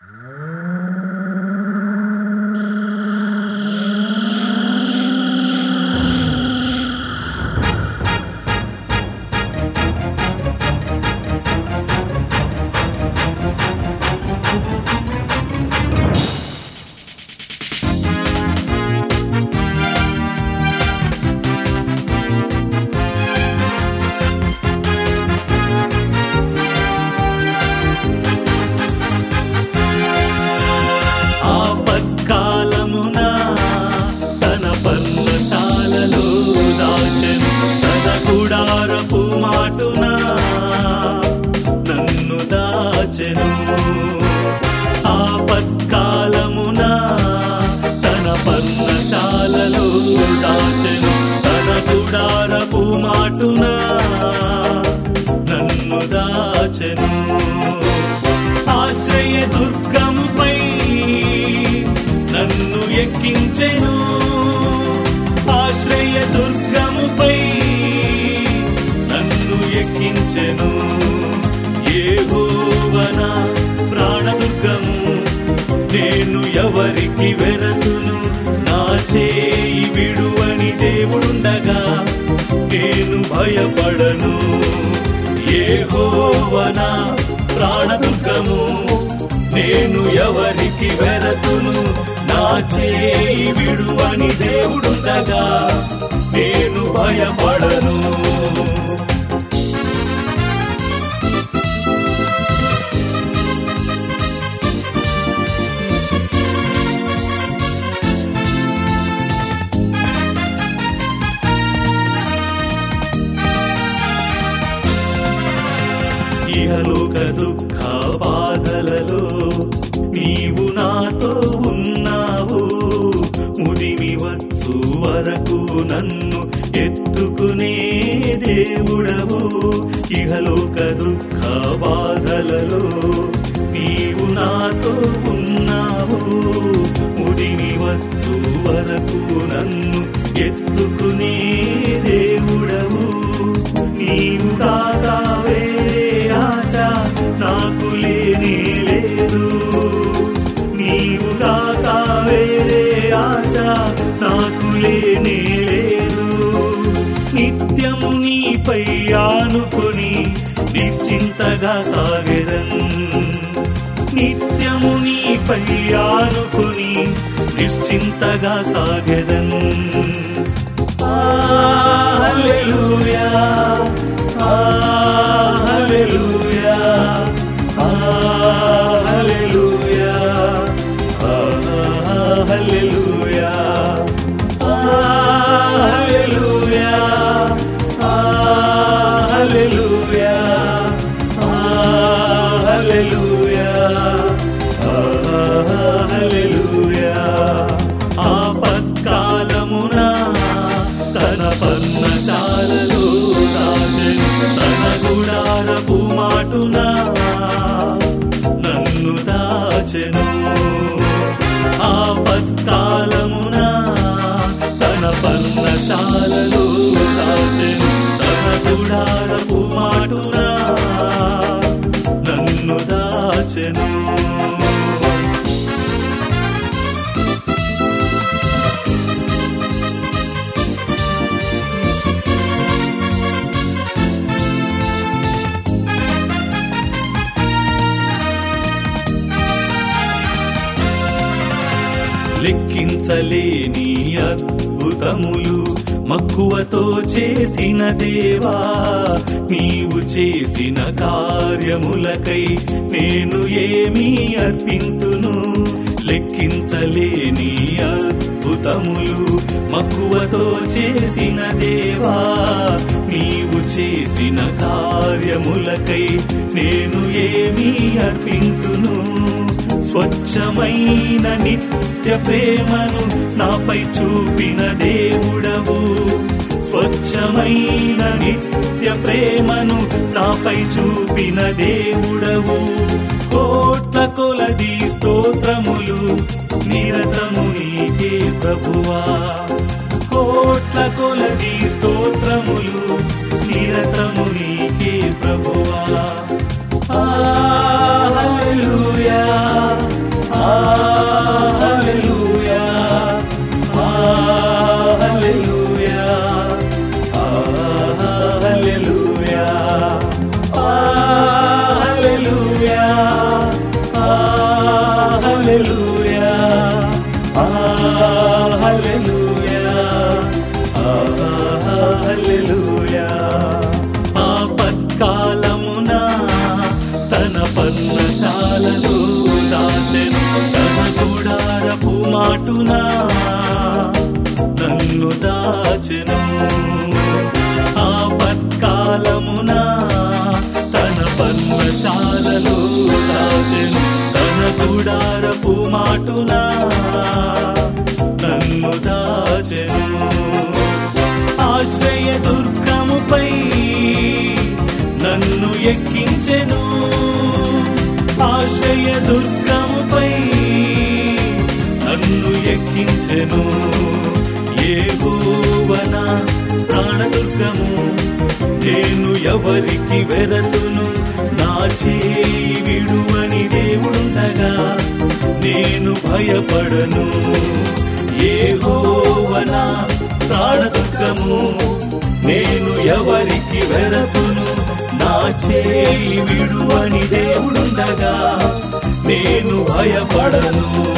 Mm-hmm. ద్వారపు మాటున నన్ను దాచెను. ఆపత్కాలమున తన పర్ణశాలలో దాచెను. తన గుడారపు మాటున నన్ను దాచెను. ఆశ్రయ దుర్గముపై నన్ను ఎక్కించెను. భయపడను. ఏ ఏహోవన ప్రాణదుర్గము నేను ఎవరికి వెరతును? నా చేయి విడువని దేవుడుండగా నేను భయపడను. ఇహలోక దుఃఖ బాధలలో నీవు నాతో ఉన్నావు. ముదిమి వచ్చు వరకు నన్ను ఎత్తుకునే దేవుడవు. ఇహలోక దుఃఖ బాధలలో నీవు నాతో ఉన్నావు. ముదిమి వచ్చు వరకు నన్ను ఎత్తుకు సాగెదన్. నిత్యము నీ ఆనుకొని నిశ్చింతగా సాగెదన్. హల్లెలూయా హల్లెలూయా. ఆపత్కాలమున తన పర్ణశాలలో లెక్కించలేని అద్భుతములు మక్కువతో చేసిన దేవా నీవు చేసిన కార్యములకై నేను ఏమీ అర్పింతును. లెక్కించలేని అద్భుతములు మక్కువతో చేసిన దేవా నీవు చేసిన కార్యములకై నేను ఏమీ అర్పింతును. స్వచ్ఛమైన నిత్య ప్రేమను నాపై చూపిన దేవుడవు. స్వచ్ఛమైన నిత్య ప్రేమను నాపై చూపిన దేవుడవు. కోట్ల కొలది స్తోత్రములు నిరతము నీకే ప్రభువా. కోట్ల కొలది ఎక్కించెను. ఆశ్రయ దుర్గముపై నన్ను ఎక్కించెను. ఏగోవన ప్రాణదుర్గము నేను ఎవరికి వెరతును? నా చేయి విడువని దేవుడుండగా నేను భయపడను. ఏహోవన ప్రాణదుర్గము నేను ఎవరికి వెరతును? చేయి విడువని దేవుడుండగా నేను భయపడను.